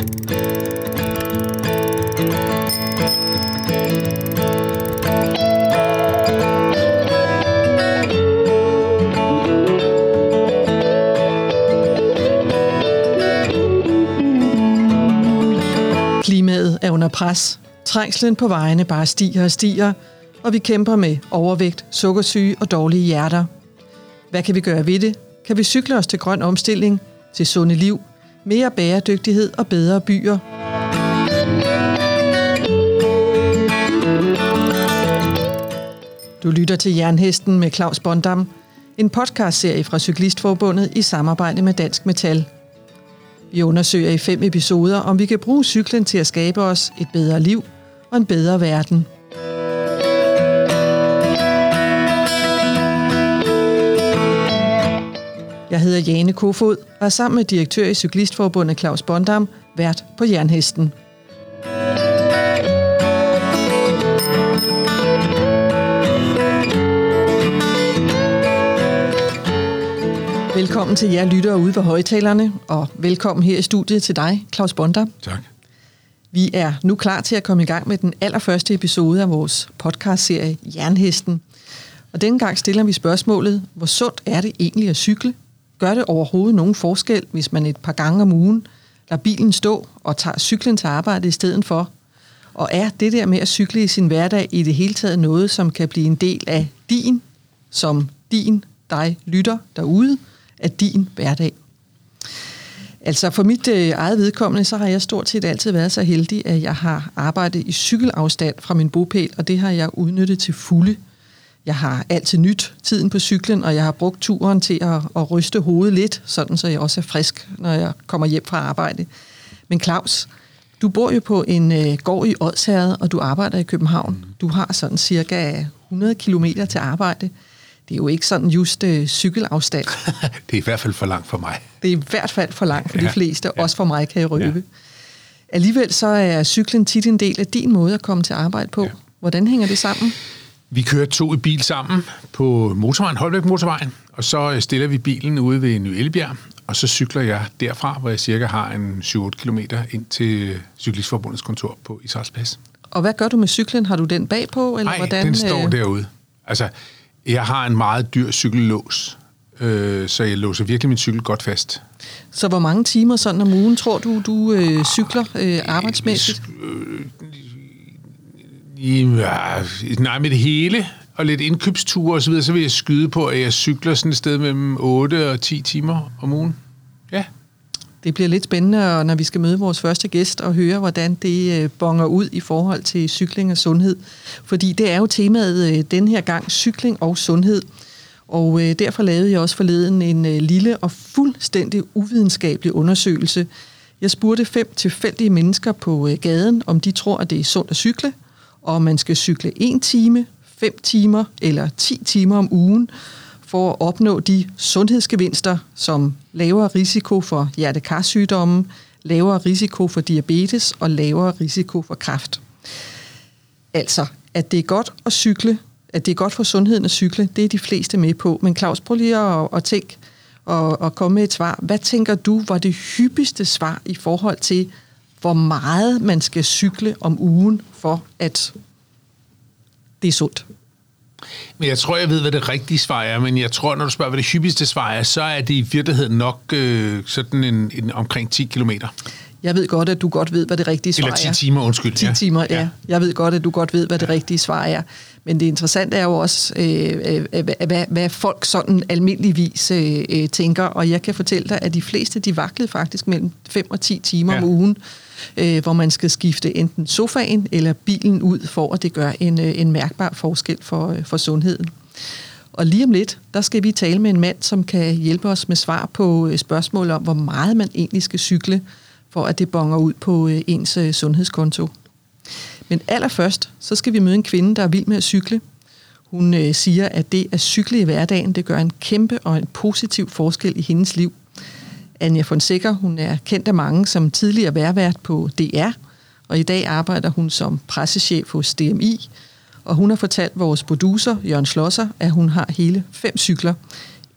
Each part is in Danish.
Klimaet er under pres. Trængslen på vejene bare stiger og stiger, og vi kæmper med overvægt, sukkersyge og dårlige hjerter. Hvad kan vi gøre ved det? Kan vi cykle os til grøn omstilling, til sunde liv, mere bæredygtighed og bedre byer? Du lytter til Jernhesten med Claus Bondam, en podcastserie fra Cyklistforbundet i samarbejde med Dansk Metal. Vi undersøger i fem episoder, om vi kan bruge cyklen til at skabe os et bedre liv og en bedre verden. Jeg hedder Jane Kofod og er sammen med direktør i Cyklistforbundet Claus Bondam vært på Jernhesten. Velkommen til jer lyttere ude på højtalerne, og velkommen her i studiet til dig, Claus Bondam. Tak. Vi er nu klar til at komme i gang med den allerførste episode af vores podcastserie Jernhesten. Og denne gang stiller vi spørgsmålet, hvor sundt er det egentlig at cykle? Gør det overhovedet nogen forskel, hvis man et par gange om ugen lader bilen stå og tager cyklen til arbejde i stedet for? Og er det der med at cykle i sin hverdag i det hele taget noget, som kan blive en del af din, som din, dig lytter derude, af din hverdag? Altså for mit øh, eget vedkommende, så har jeg stort set altid været så heldig, at jeg har arbejdet i cykelafstand fra min bopæl, og det har jeg udnyttet til fulde. Jeg har altid nyt tiden på cyklen, og jeg har brugt turen til at, at ryste hovedet lidt, sådan så jeg også er frisk, når jeg kommer hjem fra arbejde. Men Claus, du bor jo på en øh, gård i Odsherred, og du arbejder i København. Du har sådan cirka 100 km til arbejde. Det er jo ikke sådan just øh, cykelafstand. det er i hvert fald for langt for mig. Det er i hvert fald for langt for ja, de fleste, ja. også for mig, kan jeg røbe. Ja. Alligevel så er cyklen tit en del af din måde at komme til arbejde på. Ja. Hvordan hænger det sammen? Vi kører to i bil sammen på motorvejen, Holbæk Motorvejen, og så stiller vi bilen ude ved Ny Elbjerg, og så cykler jeg derfra, hvor jeg cirka har en 7-8 km ind til Cyklistforbundets kontor på Israelsplads. Og hvad gør du med cyklen? Har du den bagpå? Eller Nej, hvordan, den står øh, derude. Altså, jeg har en meget dyr cykellås, øh, så jeg låser virkelig min cykel godt fast. Så hvor mange timer sådan om ugen tror du, du øh, cykler øh, arbejdsmæssigt? Ja, nej, med det hele, og lidt indkøbsture og så videre, så vil jeg skyde på, at jeg cykler sådan et sted mellem 8 og 10 timer om ugen. Ja. Det bliver lidt spændende, når vi skal møde vores første gæst og høre, hvordan det øh, bonger ud i forhold til cykling og sundhed. Fordi det er jo temaet øh, den her gang, cykling og sundhed. Og øh, derfor lavede jeg også forleden en øh, lille og fuldstændig uvidenskabelig undersøgelse. Jeg spurgte fem tilfældige mennesker på øh, gaden, om de tror, at det er sundt at cykle, og man skal cykle 1 time, 5 timer eller 10 timer om ugen, for at opnå de sundhedsgevinster, som lavere risiko for hjertekarsygdomme, lavere risiko for diabetes og lavere risiko for kræft. Altså, at det er godt at cykle, at det er godt for sundheden at cykle, det er de fleste med på. Men Claus, prøv lige at, at tænke og, og komme med et svar. Hvad tænker du var det hyppigste svar i forhold til, hvor meget man skal cykle om ugen for, at det er sundt? Men jeg tror, jeg ved, hvad det rigtige svar er, men jeg tror, når du spørger, hvad det hyppigste svar er, så er det i virkeligheden nok øh, sådan en, en omkring 10 kilometer. Jeg ved godt, at du godt ved, hvad det rigtige svar Eller 10 er. timer, undskyld. 10 ja. timer, ja. Jeg ved godt, at du godt ved, hvad det rigtige svar er. Men det interessante er jo også, øh, øh, hvad, hvad, hvad folk sådan almindeligvis øh, øh, tænker. Og jeg kan fortælle dig, at de fleste, de vaklede faktisk mellem 5 og 10 timer Ja. om ugen, øh, hvor man skal skifte enten sofaen eller bilen ud, for at det gør en, øh, en mærkbar forskel for, øh, for sundheden. Og lige om lidt, der skal vi tale med en mand, som kan hjælpe os med svar på øh, spørgsmål om, hvor meget man egentlig skal cykle, for at det bonger ud på øh, ens øh, sundhedskonto. Men allerførst, så skal vi møde en kvinde, der er vild med at cykle. Hun øh, siger, at det at cykle i hverdagen, det gør en kæmpe og en positiv forskel i hendes liv. Anja Fonseca, hun er kendt af mange som tidligere værvært på DR, og i dag arbejder hun som pressechef hos DMI, og hun har fortalt vores producer, Jørgen Schlosser, at hun har hele fem cykler.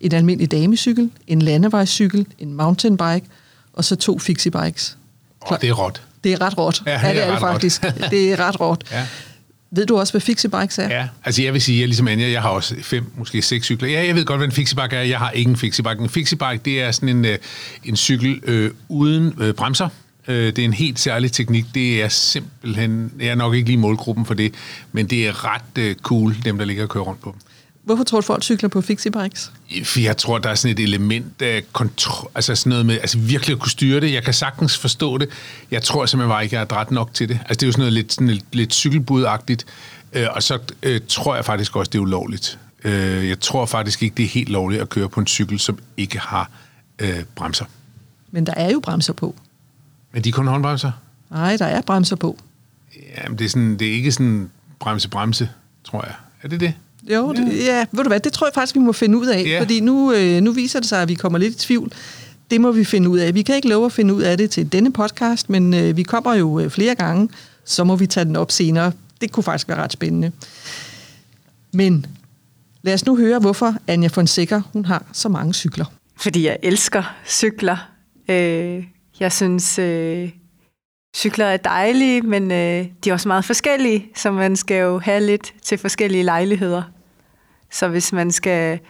En almindelig damecykel, en landevejscykel, en mountainbike og så to fixibikes. Og det er råt. Det er ret råt. Ja, det, ja, det er, er det faktisk. det er ret råt. Ja. Ved du også, hvad fixibikes er? Ja, altså jeg vil sige, jeg ligesom Anja, jeg har også fem, måske seks cykler. Ja, jeg ved godt, hvad en fixibike er. Jeg har ikke en fixibike. En fixibike, det er sådan en, øh, en cykel øh, uden øh, bremser. Øh, det er en helt særlig teknik. Det er simpelthen, jeg er nok ikke lige målgruppen for det, men det er ret øh, cool, dem der ligger og kører rundt på dem. Hvorfor tror du, folk cykler på fixie-bikes? Jeg tror, der er sådan et element af kontrol, altså sådan noget med, altså virkelig at kunne styre det. Jeg kan sagtens forstå det. Jeg tror simpelthen bare ikke, jeg er dræt nok til det. Altså det er jo sådan noget lidt, sådan lidt, lidt cykelbudagtigt. Øh, og så øh, tror jeg faktisk også, det er ulovligt. Øh, jeg tror faktisk ikke, det er helt lovligt at køre på en cykel, som ikke har øh, bremser. Men der er jo bremser på. Men de er kun håndbremser? Nej, der er bremser på. Jamen, det er, sådan, det er ikke sådan bremse-bremse, tror jeg. Er det det? Jo, ja. Det, ja, ved du hvad, det tror jeg faktisk, vi må finde ud af, ja. fordi nu, øh, nu viser det sig, at vi kommer lidt i tvivl. Det må vi finde ud af. Vi kan ikke love at finde ud af det til denne podcast, men øh, vi kommer jo øh, flere gange, så må vi tage den op senere. Det kunne faktisk være ret spændende. Men lad os nu høre, hvorfor Anja Fonseca hun har så mange cykler. Fordi jeg elsker cykler. Øh, jeg synes, øh, cykler er dejlige, men øh, de er også meget forskellige, så man skal jo have lidt til forskellige lejligheder. Så hvis man skal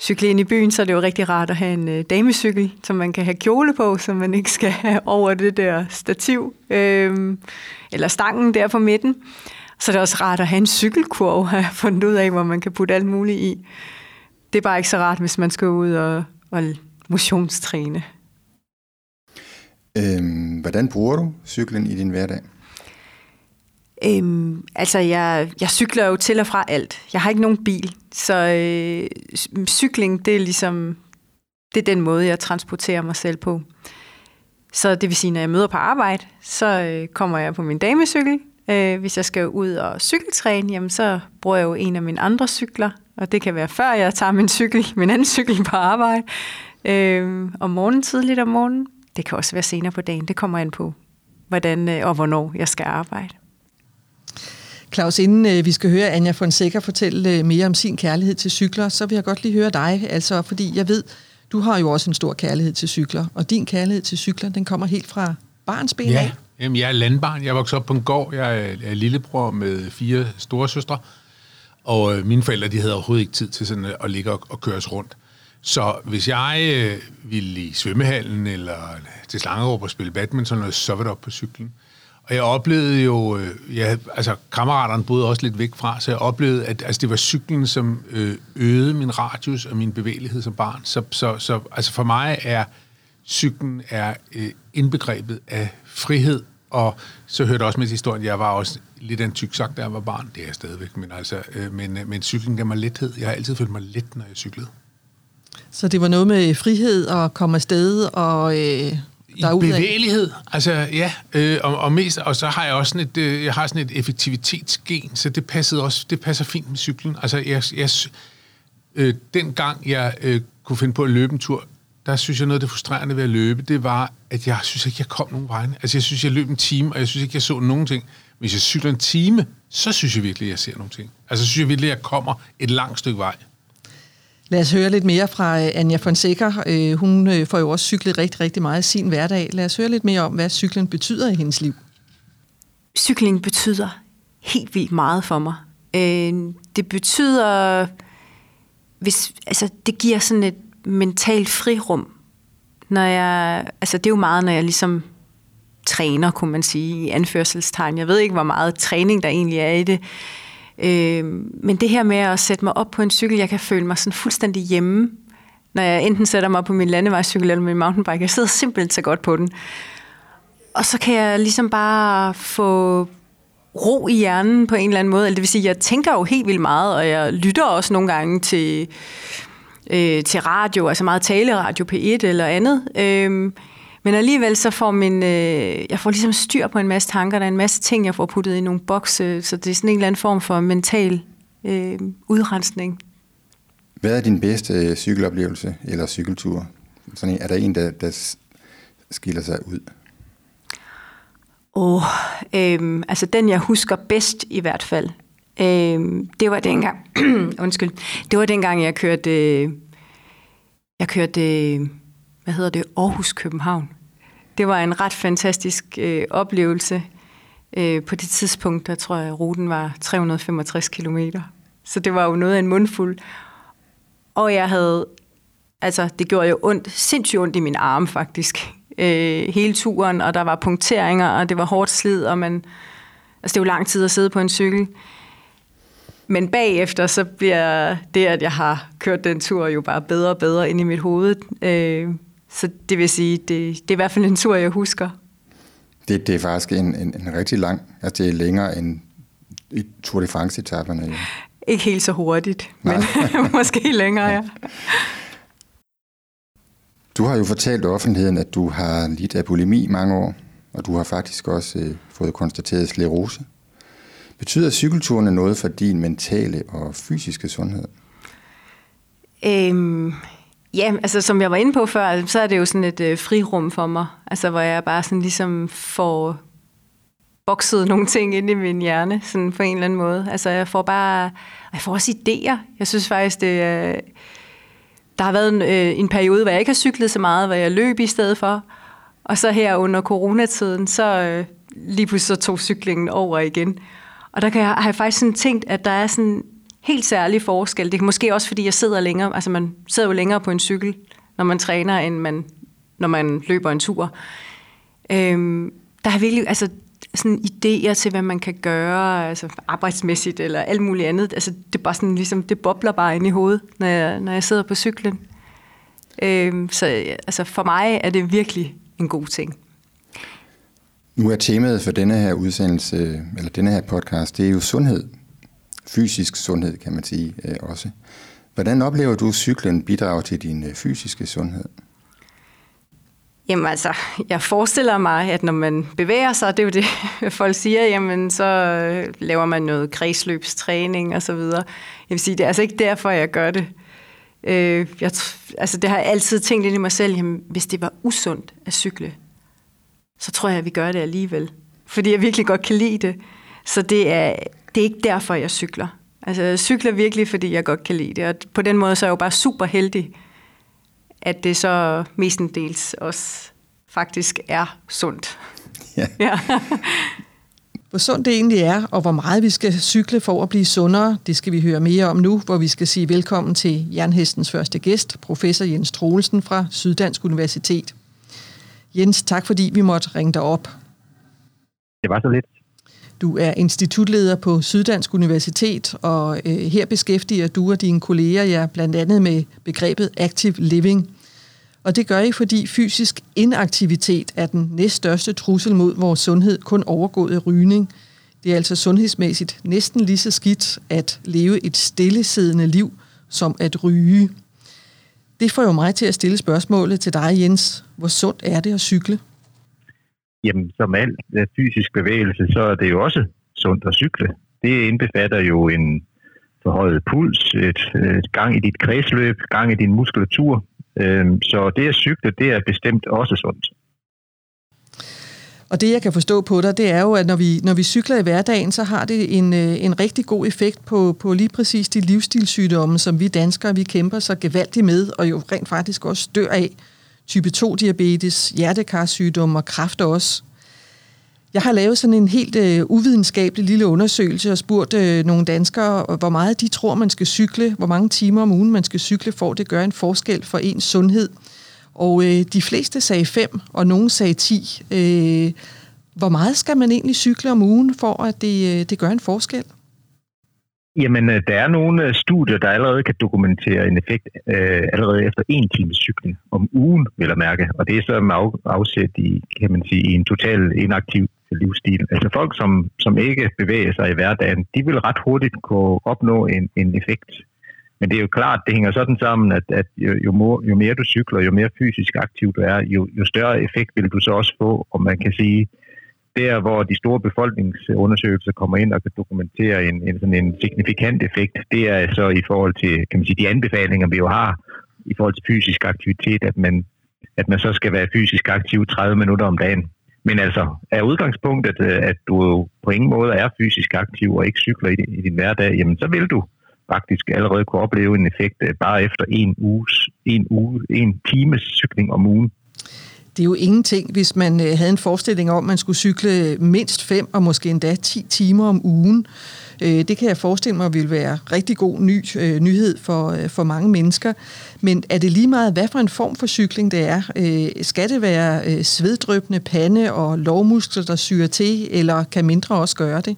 cykle ind i byen, så er det jo rigtig rart at have en øh, damecykel, som man kan have kjole på, så man ikke skal have over det der stativ, øh, eller stangen der på midten. Så det er også rart at have en cykelkurv, har jeg fundet ud af, hvor man kan putte alt muligt i. Det er bare ikke så rart, hvis man skal ud og, og motionstræne. Øhm, hvordan bruger du cyklen i din hverdag? Øhm, altså, jeg, jeg cykler jo til og fra alt. Jeg har ikke nogen bil, så øh, cykling, det er ligesom, det er den måde, jeg transporterer mig selv på. Så det vil sige, når jeg møder på arbejde, så øh, kommer jeg på min damecykel. Øh, hvis jeg skal ud og cykeltræne, jamen, så bruger jeg jo en af mine andre cykler, og det kan være før jeg tager min cykel, min anden cykel på arbejde, øh, om morgenen tidligt om morgenen. Det kan også være senere på dagen. Det kommer an på, hvordan øh, og hvornår jeg skal arbejde. Claus, inden øh, vi skal høre Anja Fonseca fortælle øh, mere om sin kærlighed til cykler, så vil jeg godt lige høre dig, altså fordi jeg ved, du har jo også en stor kærlighed til cykler, og din kærlighed til cykler, den kommer helt fra barns ben ja. af. Jamen, jeg er landbarn. Jeg voksede op på en gård. Jeg er lillebror med fire store søstre. Og øh, mine forældre, de havde overhovedet ikke tid til sådan at ligge og, og køre os rundt. Så hvis jeg øh, ville i svømmehallen eller til Slangerup og spille badminton, så var det op på cyklen. Og jeg oplevede jo, øh, ja, altså kammeraterne boede også lidt væk fra, så jeg oplevede, at altså, det var cyklen, som øh, øgede min radius og min bevægelighed som barn. Så, så, så altså for mig er cyklen er øh, indbegrebet af frihed, og så hørte også med til historien, jeg var også lidt af en tyk sagt, da jeg var barn. Det er jeg stadigvæk, men, altså, øh, men, øh, men cyklen gav mig lethed. Jeg har altid følt mig let, når jeg cyklede. Så det var noget med frihed og komme afsted og øh, derudad? Bevægelighed, altså ja, øh, og, og, mest, og så har jeg også sådan et, øh, jeg har sådan et effektivitetsgen, så det passede også, det passer fint med cyklen. Altså jeg, jeg øh, den gang jeg øh, kunne finde på at løbe en tur, der synes jeg noget af det frustrerende ved at løbe, det var, at jeg synes ikke, jeg kom nogen vegne. Altså jeg synes, jeg løb en time, og jeg synes ikke, jeg så nogen ting. Hvis jeg cykler en time, så synes jeg virkelig, at jeg ser nogle ting. Altså synes jeg virkelig, at jeg kommer et langt stykke vej. Lad os høre lidt mere fra øh, Anja Fonseca. Øh, hun øh, får jo også cyklet rigtig, rigtig meget i sin hverdag. Lad os høre lidt mere om, hvad cyklen betyder i hendes liv. Cykling betyder helt vildt meget for mig. Det betyder, hvis, altså det giver sådan et mentalt frirum. Når jeg, altså det er jo meget, når jeg ligesom træner, kunne man sige, i anførselstegn. Jeg ved ikke, hvor meget træning der egentlig er i det. Øh, men det her med at sætte mig op på en cykel, jeg kan føle mig sådan fuldstændig hjemme, når jeg enten sætter mig op på min landevejscykel eller min mountainbike. Jeg sidder simpelthen så godt på den. Og så kan jeg ligesom bare få ro i hjernen på en eller anden måde. Eller det vil sige, jeg tænker jo helt vildt meget, og jeg lytter også nogle gange til, øh, til radio, altså meget taleradio P1 eller andet. Øh, men alligevel så får min, øh, jeg får ligesom styr på en masse tanker, der er en masse ting, jeg får puttet i nogle bokse, så det er sådan en eller anden form for mental øh, udrensning. Hvad er din bedste øh, cykeloplevelse eller cykeltur? Sådan en, er der en, der, der skiller sig ud? Oh, øh, altså den, jeg husker bedst i hvert fald, øh, det var dengang, undskyld, det var dengang, jeg kørte, jeg kørte hvad hedder det, Aarhus-København. det var en ret fantastisk øh, oplevelse. Øh, på det tidspunkt, der tror jeg, at ruten var 365 km. Så det var jo noget af en mundfuld. Og jeg havde, altså det gjorde jo ondt, sindssygt ondt i min arm faktisk, øh, hele turen, og der var punkteringer, og det var hårdt slid, og man, altså det var lang tid at sidde på en cykel. Men bagefter, så bliver det, at jeg har kørt den tur, jo bare bedre og bedre ind i mit hoved. Øh, så det vil sige, det, det er i hvert fald en tur, jeg husker. Det, det er faktisk en, en, en rigtig lang, altså det er længere end i Tour de France-etapperne. Ja. Ikke helt så hurtigt, Nej. men måske længere, ja. Du har jo fortalt offentligheden, at du har lidt af bulimi mange år, og du har faktisk også øh, fået konstateret sklerose. Betyder cykelturene noget for din mentale og fysiske sundhed? Øhm, ja, altså som jeg var inde på før, så er det jo sådan et øh, frirum for mig, altså hvor jeg bare sådan ligesom får bokset nogle ting ind i min hjerne, sådan på en eller anden måde. Altså jeg får bare, jeg får også idéer. Jeg synes faktisk, det øh, der har været en, øh, en periode, hvor jeg ikke har cyklet så meget, hvor jeg løb i stedet for. Og så her under coronatiden, så øh, lige pludselig så tog cyklingen over igen. Og der kan jeg, har jeg faktisk sådan tænkt, at der er sådan helt særlig forskel. Det er måske også, fordi jeg sidder længere, altså man sidder jo længere på en cykel, når man træner, end man, når man løber en tur. Øhm, der er virkelig, altså sådan idéer til, hvad man kan gøre, altså arbejdsmæssigt eller alt muligt andet. Altså, det er bare sådan, ligesom, det bobler bare ind i hovedet, når jeg, når jeg sidder på cyklen. Øhm, så altså, for mig er det virkelig en god ting. Nu er temaet for denne her udsendelse, eller denne her podcast, det er jo sundhed. Fysisk sundhed, kan man sige øh, også. Hvordan oplever du, at cyklen bidrager til din øh, fysiske sundhed? Jamen altså, jeg forestiller mig, at når man bevæger sig, det er jo det, folk siger, jamen så øh, laver man noget kredsløbstræning og så videre. Jeg vil sige, det er altså ikke derfor, jeg gør det. Øh, jeg, altså det har jeg altid tænkt ind i mig selv, jamen hvis det var usundt at cykle, så tror jeg, at vi gør det alligevel. Fordi jeg virkelig godt kan lide det. Så det er, det er ikke derfor, jeg cykler. Altså jeg cykler virkelig, fordi jeg godt kan lide det. Og på den måde så er jeg jo bare super heldig, at det så mestendels også faktisk er sundt. Ja. ja. hvor sundt det egentlig er, og hvor meget vi skal cykle for at blive sundere, det skal vi høre mere om nu, hvor vi skal sige velkommen til Jernhestens første gæst, professor Jens Troelsen fra Syddansk Universitet. Jens, tak fordi vi måtte ringe dig op. Det var så lidt. Du er institutleder på Syddansk Universitet, og øh, her beskæftiger du og dine kolleger jer blandt andet med begrebet active living. Og det gør I, fordi fysisk inaktivitet er den næststørste trussel mod vores sundhed, kun overgået af rygning. Det er altså sundhedsmæssigt næsten lige så skidt at leve et stillesiddende liv, som at ryge. Det får jo mig til at stille spørgsmålet til dig, Jens. Hvor sundt er det at cykle? Jamen, som alt øh, fysisk bevægelse, så er det jo også sundt at cykle. Det indbefatter jo en forhøjet puls, et, et gang i dit kredsløb, gang i din muskulatur. Øhm, så det at cykle, det er bestemt også sundt. Og det, jeg kan forstå på dig, det er jo, at når vi, når vi cykler i hverdagen, så har det en, øh, en rigtig god effekt på, på lige præcis de livsstilssygdomme, som vi danskere, vi kæmper så gevaldigt med, og jo rent faktisk også dør af. Type 2-diabetes, hjertekarsygdom og kræft også. Jeg har lavet sådan en helt øh, uvidenskabelig lille undersøgelse og spurgt øh, nogle danskere, øh, hvor meget de tror, man skal cykle, hvor mange timer om ugen man skal cykle, for det gør en forskel for ens sundhed. Og øh, de fleste sagde 5, og nogen sagde 10. Øh, hvor meget skal man egentlig cykle om ugen, for at det, øh, det gør en forskel? Jamen, øh, der er nogle øh, studier, der allerede kan dokumentere en effekt øh, allerede efter en times cykling om ugen, vil jeg mærke. Og det er så med afsæt i, kan man sige, i en total inaktiv livsstil. Altså folk, som, som ikke bevæger sig i hverdagen, de vil ret hurtigt kunne opnå en, en effekt. Men det er jo klart, det hænger sådan sammen, at, at jo, jo, more, jo mere du cykler, jo mere fysisk aktiv du er, jo, jo større effekt vil du så også få, og man kan sige, der hvor de store befolkningsundersøgelser kommer ind og kan dokumentere en, en, sådan en signifikant effekt, det er så i forhold til kan man sige, de anbefalinger, vi jo har i forhold til fysisk aktivitet, at man, at man så skal være fysisk aktiv 30 minutter om dagen. Men altså, er udgangspunktet, øh, at du på ingen måde er fysisk aktiv og ikke cykler i, i din hverdag, jamen så vil du faktisk allerede kunne opleve en effekt øh, bare efter en uges, en uge, en times cykling om ugen. Det er jo ingenting, hvis man øh, havde en forestilling om, at man skulle cykle mindst 5 og måske endda 10 timer om ugen. Øh, det kan jeg forestille mig vil være rigtig god ny øh, nyhed for, øh, for mange mennesker. Men er det lige meget, hvad for en form for cykling det er? Skal det være sveddrøbende pande og lovmuskler, der syrer til, eller kan mindre også gøre det?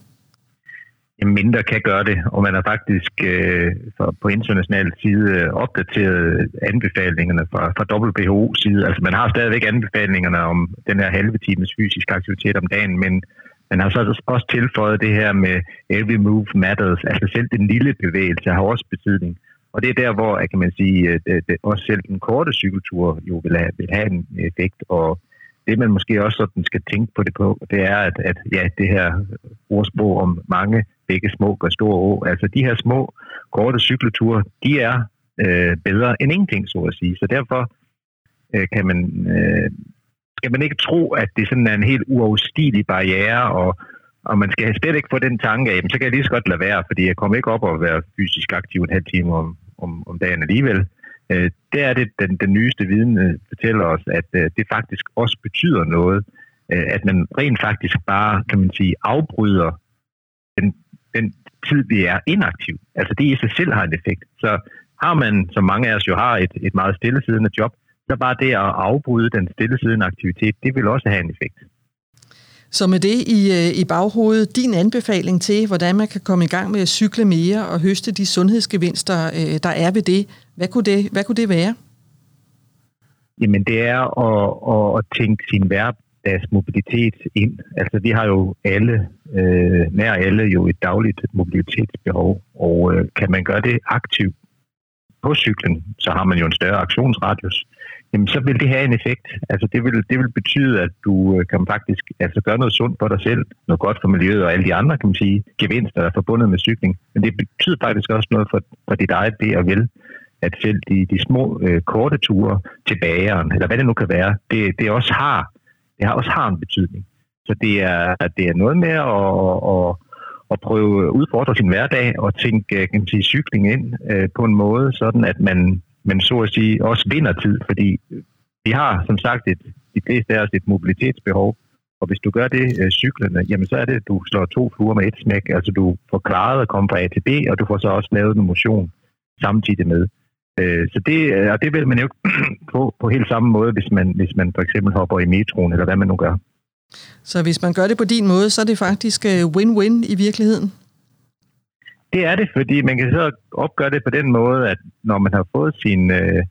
Mindre kan gøre det, og man har faktisk øh, på international side øh, opdateret anbefalingerne fra, fra WHO side. Altså man har stadigvæk anbefalingerne om den her halve times fysisk aktivitet om dagen, men man har så også tilføjet det her med every move matters, altså selv den lille bevægelse har også betydning. Og det er der, hvor kan man sige, øh, at også selv den korte cykeltur jo vil have, vil have en effekt, og det man måske også sådan skal tænke på det på, det er, at, at ja, det her ordsprog om mange begge små og store å, altså de her små, korte cykleture, de er øh, bedre end ingenting, så at sige. Så derfor øh, kan man, øh, skal man ikke tro, at det sådan er en helt uafstigelig barriere, og, og man skal slet ikke få den tanke af, så kan jeg lige så godt lade være, fordi jeg kommer ikke op og være fysisk aktiv en halv time om, om, om dagen alligevel. Øh, det er det, den, den nyeste viden øh, fortæller os, at øh, det faktisk også betyder noget, øh, at man rent faktisk bare, kan man sige, afbryder den, tid, vi er inaktiv. Altså det i sig selv har en effekt. Så har man, som mange af os jo har, et, et meget stillesiddende job, så bare det at afbryde den stillesiddende aktivitet, det vil også have en effekt. Så med det i, øh, i baghovedet, din anbefaling til, hvordan man kan komme i gang med at cykle mere og høste de sundhedsgevinster, øh, der er ved det, hvad kunne det, hvad kunne det være? Jamen det er at, at, at tænke sin deres mobilitet ind. Altså vi har jo alle, øh, nær alle jo et dagligt mobilitetsbehov, og øh, kan man gøre det aktivt på cyklen, så har man jo en større aktionsradius jamen så vil det have en effekt. Altså det vil, det vil betyde, at du øh, kan faktisk altså gøre noget sundt for dig selv, noget godt for miljøet og alle de andre, kan man sige, gevinster, der er forbundet med cykling. Men det betyder faktisk også noget for, for dit eget det og vel, at selv de, de små øh, korte ture til bageren, eller hvad det nu kan være, det, det også har det har også har en betydning. Så det er, det er noget med at, at, at prøve at udfordre sin hverdag og tænke kan man sige, cykling ind øh, på en måde, sådan at man men så at sige også vinder tid, fordi vi har som sagt et, de fleste af os et mobilitetsbehov, og hvis du gør det øh, cyklerne, jamen så er det, at du slår to fluer med et smæk, altså du får klaret at komme fra A til B, og du får så også lavet en motion samtidig med. Øh, så det, øh, og det vil man jo på, på helt samme måde, hvis man, hvis man for eksempel hopper i metroen, eller hvad man nu gør. Så hvis man gør det på din måde, så er det faktisk øh, win-win i virkeligheden? Det er det, fordi man kan så opgøre det på den måde, at når man har fået sin, øh,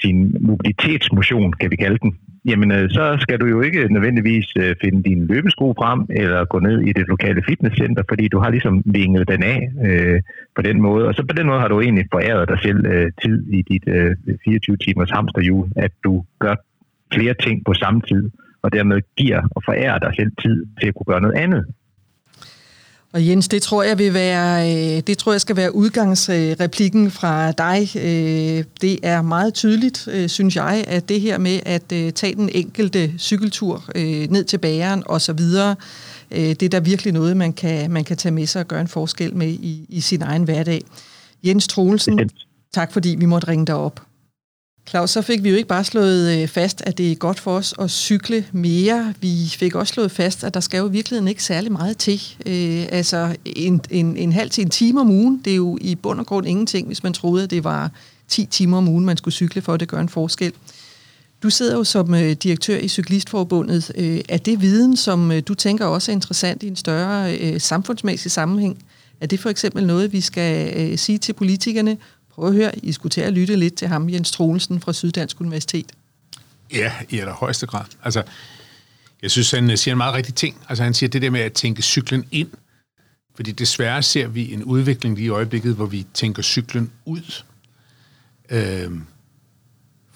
sin mobilitetsmotion, kan vi kalde den, jamen øh, så skal du jo ikke nødvendigvis øh, finde din løbesko frem, eller gå ned i det lokale fitnesscenter, fordi du har ligesom vinget den af øh, på den måde. Og så på den måde har du egentlig foræret dig selv øh, tid i dit øh, 24 timers hamsterhjul, at du gør flere ting på samme tid, og dermed giver og forærer dig selv tid til at kunne gøre noget andet. Og Jens, det tror jeg vil være, øh, det tror jeg skal være udgangsreplikken fra dig. Øh, det er meget tydeligt, øh, synes jeg, at det her med at tage den enkelte cykeltur ned til bageren og så videre, det er der virkelig noget, man kan, man kan tage med sig og gøre en forskel med i, i sin egen hverdag. Jens Troelsen, tak fordi vi måtte ringe dig op. Claus, så fik vi jo ikke bare slået øh, fast, at det er godt for os at cykle mere. Vi fik også slået fast, at der skal jo i virkeligheden ikke særlig meget til. Øh, altså en, en, en halv til en time om ugen, det er jo i bund og grund ingenting, hvis man troede, at det var 10 timer om ugen, man skulle cykle for, at det gør en forskel. Du sidder jo som øh, direktør i Cyklistforbundet. Øh, er det viden, som øh, du tænker også er interessant i en større øh, samfundsmæssig sammenhæng? Er det for eksempel noget, vi skal øh, sige til politikerne, Prøv at høre, I skulle til at lytte lidt til ham, Jens Troelsen fra Syddansk Universitet. Ja, i allerhøjeste grad. Altså, jeg synes, han øh, siger en meget rigtig ting. Altså, han siger det der med at tænke cyklen ind. Fordi desværre ser vi en udvikling lige i øjeblikket, hvor vi tænker cyklen ud. Øhm,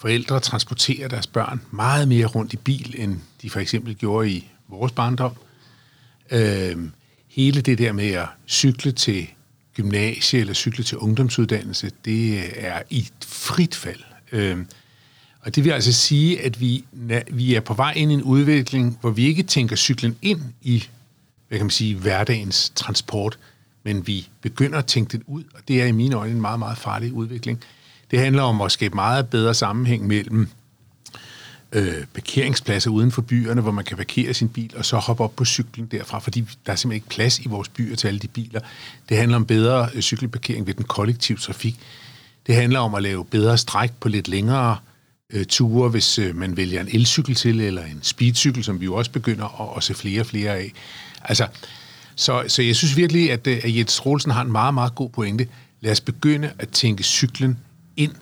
forældre transporterer deres børn meget mere rundt i bil, end de for eksempel gjorde i vores barndom. Øh, hele det der med at cykle til gymnasie eller cykle til ungdomsuddannelse, det øh, er i frit fald. Øh, og det vil altså sige, at vi, vi er på vej ind i en udvikling, hvor vi ikke tænker cyklen ind i, hvad kan man sige, hverdagens transport, men vi begynder at tænke den ud, og det er i mine øjne en meget, meget farlig udvikling. Det handler om at skabe meget bedre sammenhæng mellem øh, parkeringspladser uden for byerne, hvor man kan parkere sin bil og så hoppe op på cyklen derfra, fordi der er simpelthen ikke plads i vores byer til alle de biler. Det handler om bedre øh, cykelparkering ved den kollektive trafik. Det handler om at lave bedre stræk på lidt længere øh, ture, hvis øh, man vælger en elcykel til, eller en speedcykel, som vi jo også begynder at, at se flere og flere af. Altså, så, så jeg synes virkelig, at, øh, at Jens Rolsen har en meget, meget god pointe. Lad os begynde at tænke cyklen ind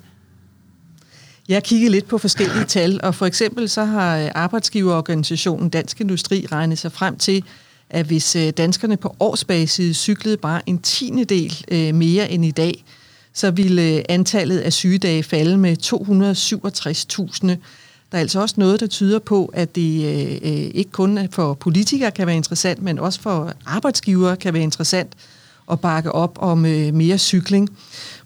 jeg kigget lidt på forskellige tal, og for eksempel så har arbejdsgiverorganisationen Dansk Industri regnet sig frem til, at hvis øh, danskerne på årsbasis cyklede bare en tiende del øh, mere end i dag, så ville øh, antallet af sygedage falde med 267.000. Der er altså også noget, der tyder på, at det ikke kun for politikere kan være interessant, men også for arbejdsgivere kan være interessant at bakke op om mere cykling.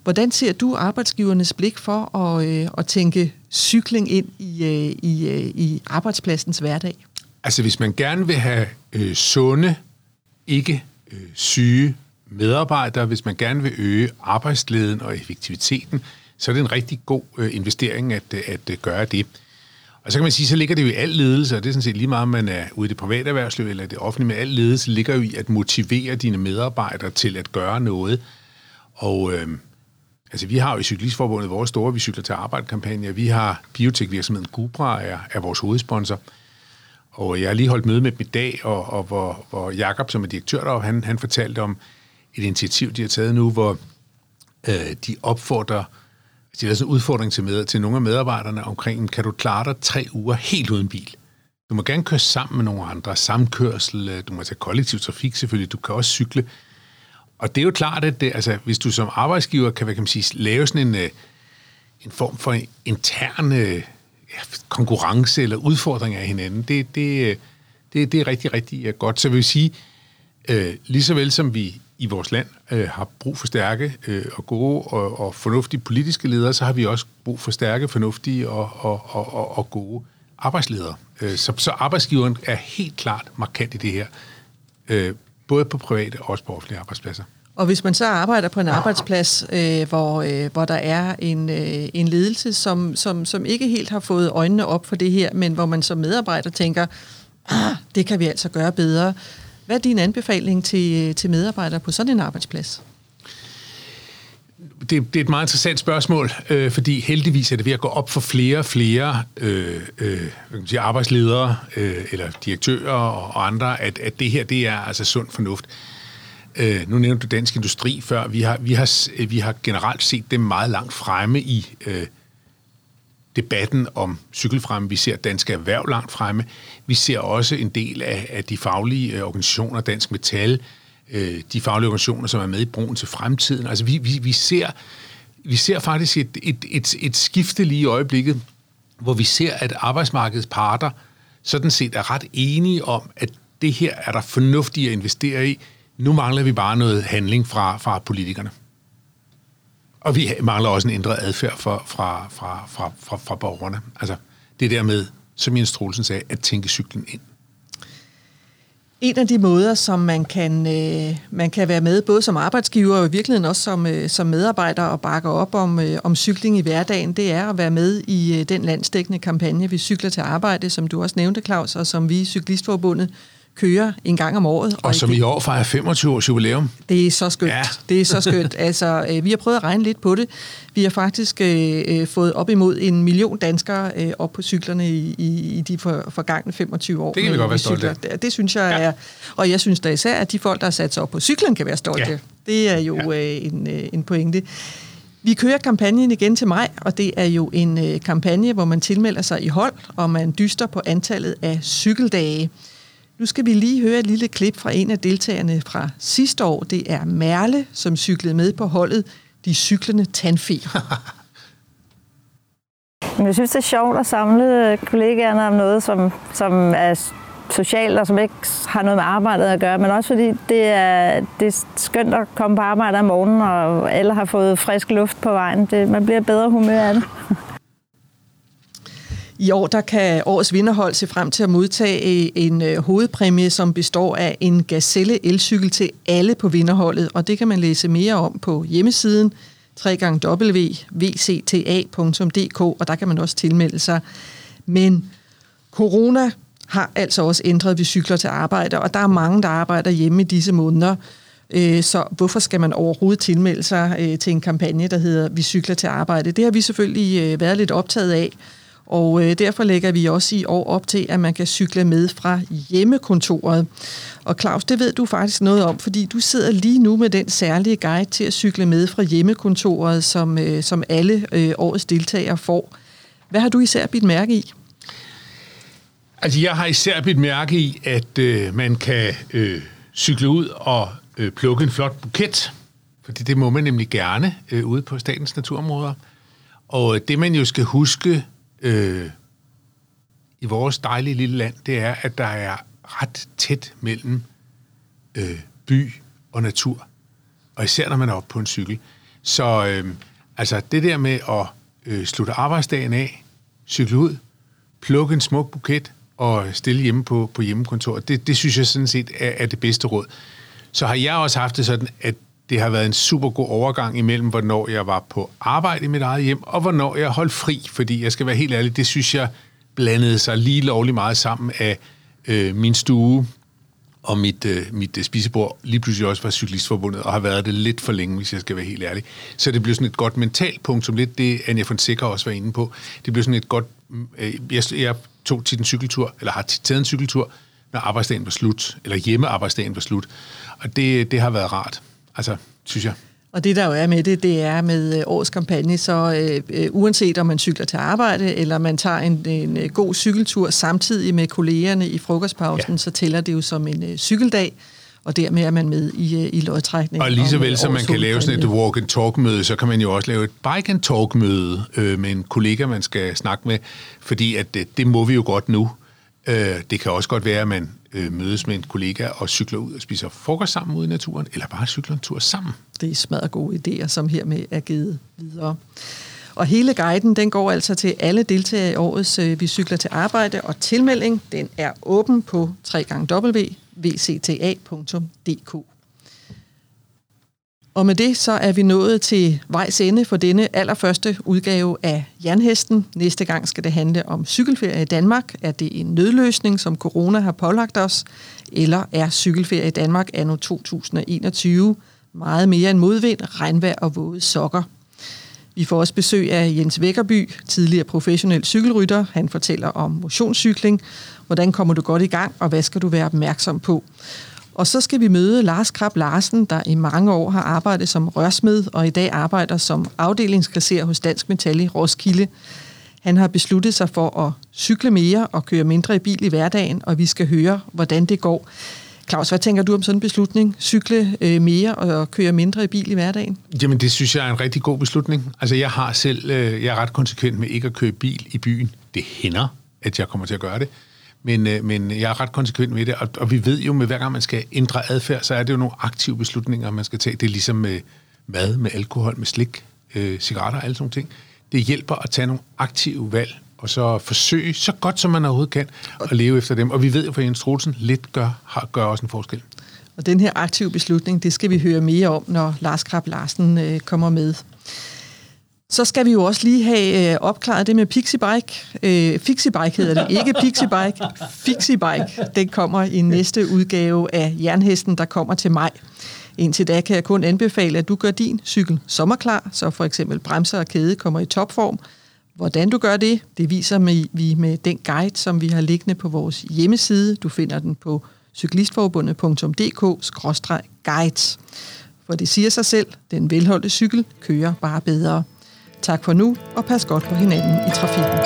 Hvordan ser du arbejdsgivernes blik for at, øh, at tænke cykling ind i, øh, i, øh, i arbejdspladsens hverdag? Altså hvis man gerne vil have øh, sunde, ikke øh, syge medarbejdere, hvis man gerne vil øge arbejdsglæden og effektiviteten, så er det en rigtig god øh, investering at, øh, at, at gøre det. Og så kan man sige, så ligger det jo i al ledelse, og det er sådan set lige meget, om man er ude i det private erhvervsliv eller det offentlige, men al ledelse ligger jo i at motivere dine medarbejdere til at gøre noget. Og øh, Altså, vi har jo i Cyklistforbundet vores store Vi cykler til arbejde-kampagne. Vi har biotekvirksomheden Gubra er, er vores hovedsponsor. Og jeg har lige holdt møde med dem i dag, og, og hvor, hvor Jakob, som er direktør der, han, han fortalte om et initiativ, de har taget nu, hvor øh, de opfordrer, de har sådan en udfordring til, med, til nogle af medarbejderne omkring, kan du klare dig tre uger helt uden bil? Du må gerne køre sammen med nogle andre, samkørsel, øh, du må tage kollektiv trafik selvfølgelig, du kan også cykle, og det er jo klart, at det, altså, hvis du som arbejdsgiver kan, hvad kan man sige, lave sådan en, øh, en form for intern øh, ja, konkurrence eller udfordring af hinanden, det, det, øh, det, det er rigtig, rigtig godt. Så jeg vil sige, øh, lige så vel som vi i vores land øh, har brug for stærke øh, og gode og, og fornuftige politiske ledere, så har vi også brug for stærke, fornuftige og, og, og, og, og gode arbejdsledere. Øh, så, så arbejdsgiveren er helt klart markant i det her. Øh, både på private og også på offentlige arbejdspladser. Og hvis man så arbejder på en arbejdsplads, øh, hvor, øh, hvor der er en, øh, en ledelse, som, som, som ikke helt har fået øjnene op for det her, men hvor man som medarbejder tænker, ah, det kan vi altså gøre bedre. Hvad er din anbefaling til, øh, til medarbejdere på sådan en arbejdsplads? Det, det er et meget interessant spørgsmål, øh, fordi heldigvis er det ved at gå op for flere og flere øh, øh, sige, arbejdsledere øh, eller direktører og, og andre, at, at det her det er altså sund fornuft. Øh, nu nævnte du Dansk Industri før. Vi har, vi har, vi har generelt set dem meget langt fremme i øh, debatten om cykelfremme. Vi ser Dansk Erhverv langt fremme. Vi ser også en del af, af de faglige øh, organisationer, Dansk Metal, øh, Øh, de faglige organisationer, som er med i broen til fremtiden. Altså vi, vi, vi, ser, vi ser faktisk et, et, et, et skifte lige i øjeblikket, hvor vi ser, at arbejdsmarkedets parter sådan set er ret enige om, at det her er der fornuftigt at investere i. Nu mangler vi bare noget handling fra, fra politikerne. Og vi mangler også en ændret adfærd fra, fra, fra, fra, fra, fra borgerne. Altså det der med, som Jens Troelsen sagde, at tænke cyklen ind. En af de måder, som man kan, øh, man kan være med, både som arbejdsgiver og i virkeligheden også som, øh, som medarbejder og bakke op om, øh, om cykling i hverdagen, det er at være med i øh, den landsdækkende kampagne, Vi cykler til arbejde, som du også nævnte, Claus, og som vi i Cyklistforbundet kører en gang om året. Og, og som i år fejrer 25 års jubilæum. Det er så skønt. Ja. Det er så skønt. altså, øh, vi har prøvet at regne lidt på det. Vi har faktisk øh, øh, fået op imod en million danskere øh, op på cyklerne i, i, i de for, forgangne 25 år. Det kan vi godt være stolte af. Det, det synes jeg ja. er... Og jeg synes da især, at de folk, der har sat sig op på cyklen, kan være stolte. Ja. Det er jo ja. øh, en, øh, en pointe. Vi kører kampagnen igen til maj, og det er jo en øh, kampagne, hvor man tilmelder sig i hold, og man dyster på antallet af cykeldage. Nu skal vi lige høre et lille klip fra en af deltagerne fra sidste år. Det er Merle, som cyklede med på holdet De Cyklende Tandfeer. Jeg synes, det er sjovt at samle kollegaerne om noget, som, som er socialt og som ikke har noget med arbejdet at gøre, men også fordi det er, det er skønt at komme på arbejde om morgenen, og alle har fået frisk luft på vejen. Det, man bliver bedre humør af det. I år der kan årets vinderhold se frem til at modtage øh, en øh, hovedpræmie, som består af en Gazelle elcykel til alle på vinderholdet, og det kan man læse mere om på hjemmesiden www.vcta.dk, og der kan man også tilmelde sig. Men corona har altså også ændret, at vi cykler til arbejde, og der er mange, der arbejder hjemme i disse måneder. Øh, så hvorfor skal man overhovedet tilmelde sig til en kampagne, der hedder Vi cykler til arbejde? Det har vi selvfølgelig været lidt optaget af, og øh, derfor lægger vi også i år op til, at man kan cykle med fra hjemmekontoret. Og Claus, det ved du faktisk noget om, fordi du sidder lige nu med den særlige guide til at cykle med fra hjemmekontoret, som, øh, som alle øh, årets deltagere får. Hvad har du især bidt mærke i? Altså, jeg har især bidt mærke i, at øh, man kan øh, cykle ud og øh, plukke en flot buket, fordi det må man nemlig gerne øh, ude på statens naturområder. Og det, man jo skal huske øh, i vores dejlige lille land, det er, at der er ret tæt mellem øh, by og natur. Og især når man er oppe på en cykel. Så øh, altså det der med at øh, slutte arbejdsdagen af, cykle ud, plukke en smuk buket og stille hjemme på, på hjemmekontoret, det, det synes jeg sådan set er, er det bedste råd. Så har jeg også haft det sådan, at det har været en super god overgang imellem, hvornår jeg var på arbejde i mit eget hjem, og hvornår jeg holdt fri, fordi jeg skal være helt ærlig, det synes jeg blandede sig lige lovlig meget sammen af øh, min stue og mit, øh, mit øh, spisebord lige pludselig også var cyklistforbundet, og har været det lidt for længe, hvis jeg skal være helt ærlig. Så det blev sådan et godt mentalt punkt, som lidt det, Anja Fonseca Sikker også var inde på. Det blev sådan et godt... Øh, jeg, jeg tog tit en cykeltur, eller har taget en cykeltur, når arbejdsdagen var slut, eller hjemmearbejdsdagen var slut. Og det, det har været rart, altså, synes jeg. Og det, der jo er med det, det er med øh, årets kampagne, så øh, øh, uanset om man cykler til arbejde, eller man tager en, en øh, god cykeltur samtidig med kollegerne i frokostpausen, ja. så tæller det jo som en øh, cykeldag, og dermed er man med i, i lodtrækning. Og lige så vel som man kan lave sådan et walk-and-talk-møde, så kan man jo også lave et bike-and-talk-møde øh, med en kollega, man skal snakke med, fordi at det, det må vi jo godt nu. Øh, det kan også godt være, at man øh, mødes med en kollega og cykler ud og spiser frokost sammen ude i naturen, eller bare cykler en tur sammen. Det er smadret gode idéer, som hermed er givet videre. Og hele guiden, den går altså til alle deltagere i årets øh, Vi cykler til arbejde, og tilmelding, den er åben på www.vcta.dk. Og med det så er vi nået til vejs ende for denne allerførste udgave af Jernhesten. Næste gang skal det handle om cykelferie i Danmark. Er det en nødløsning, som corona har pålagt os? Eller er cykelferie i Danmark anno 2021 meget mere end modvind, regnvejr og våde sokker? Vi får også besøg af Jens Vækkerby, tidligere professionel cykelrytter. Han fortæller om motionscykling. Hvordan kommer du godt i gang, og hvad skal du være opmærksom på? Og så skal vi møde Lars Krab Larsen, der i mange år har arbejdet som rørsmed og i dag arbejder som afdelingskasser hos Dansk Metal i Roskilde. Han har besluttet sig for at cykle mere og køre mindre i bil i hverdagen, og vi skal høre, hvordan det går. Claus, hvad tænker du om sådan en beslutning? Cykle øh, mere og køre mindre i bil i hverdagen? Jamen, det synes jeg er en rigtig god beslutning. Altså, jeg har selv, øh, jeg er ret konsekvent med ikke at køre bil i byen. Det hænder, at jeg kommer til at gøre det. Men, øh, men jeg er ret konsekvent med det, og, og vi ved jo, med hver gang man skal ændre adfærd, så er det jo nogle aktive beslutninger, man skal tage. Det er ligesom med mad, med alkohol, med slik, øh, cigaretter og alle sådan ting. Det hjælper at tage nogle aktive valg, og så forsøge så godt, som man overhovedet kan, at leve efter dem. Og vi ved jo fra Jens Troelsen, lidt gør, har, gør også en forskel. Og den her aktive beslutning, det skal vi høre mere om, når Lars Krab Larsen øh, kommer med. Så skal vi jo også lige have øh, opklaret det med Pixiebike. Øh, Fixiebike hedder det, ikke Pixiebike. Fixiebike, den kommer i næste udgave af Jernhesten, der kommer til maj. Indtil da kan jeg kun anbefale, at du gør din cykel sommerklar, så for eksempel bremser og kæde kommer i topform. Hvordan du gør det, det viser vi med den guide, som vi har liggende på vores hjemmeside. Du finder den på cyklistforbundet.dk-guides. For det siger sig selv, den velholdte cykel kører bare bedre. Tak for nu, og pas godt på hinanden i trafikken.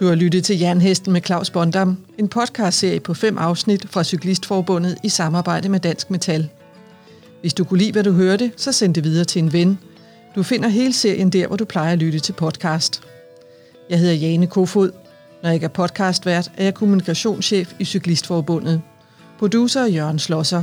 Du har lyttet til Jernhesten med Claus Bondam, en podcastserie på fem afsnit fra Cyklistforbundet i samarbejde med Dansk Metal. Hvis du kunne lide, hvad du hørte, så send det videre til en ven. Du finder hele serien der, hvor du plejer at lytte til podcast. Jeg hedder Jane Kofod. Når jeg ikke er podcastvært, er jeg kommunikationschef i Cyklistforbundet. Producer Jørgen Slosser.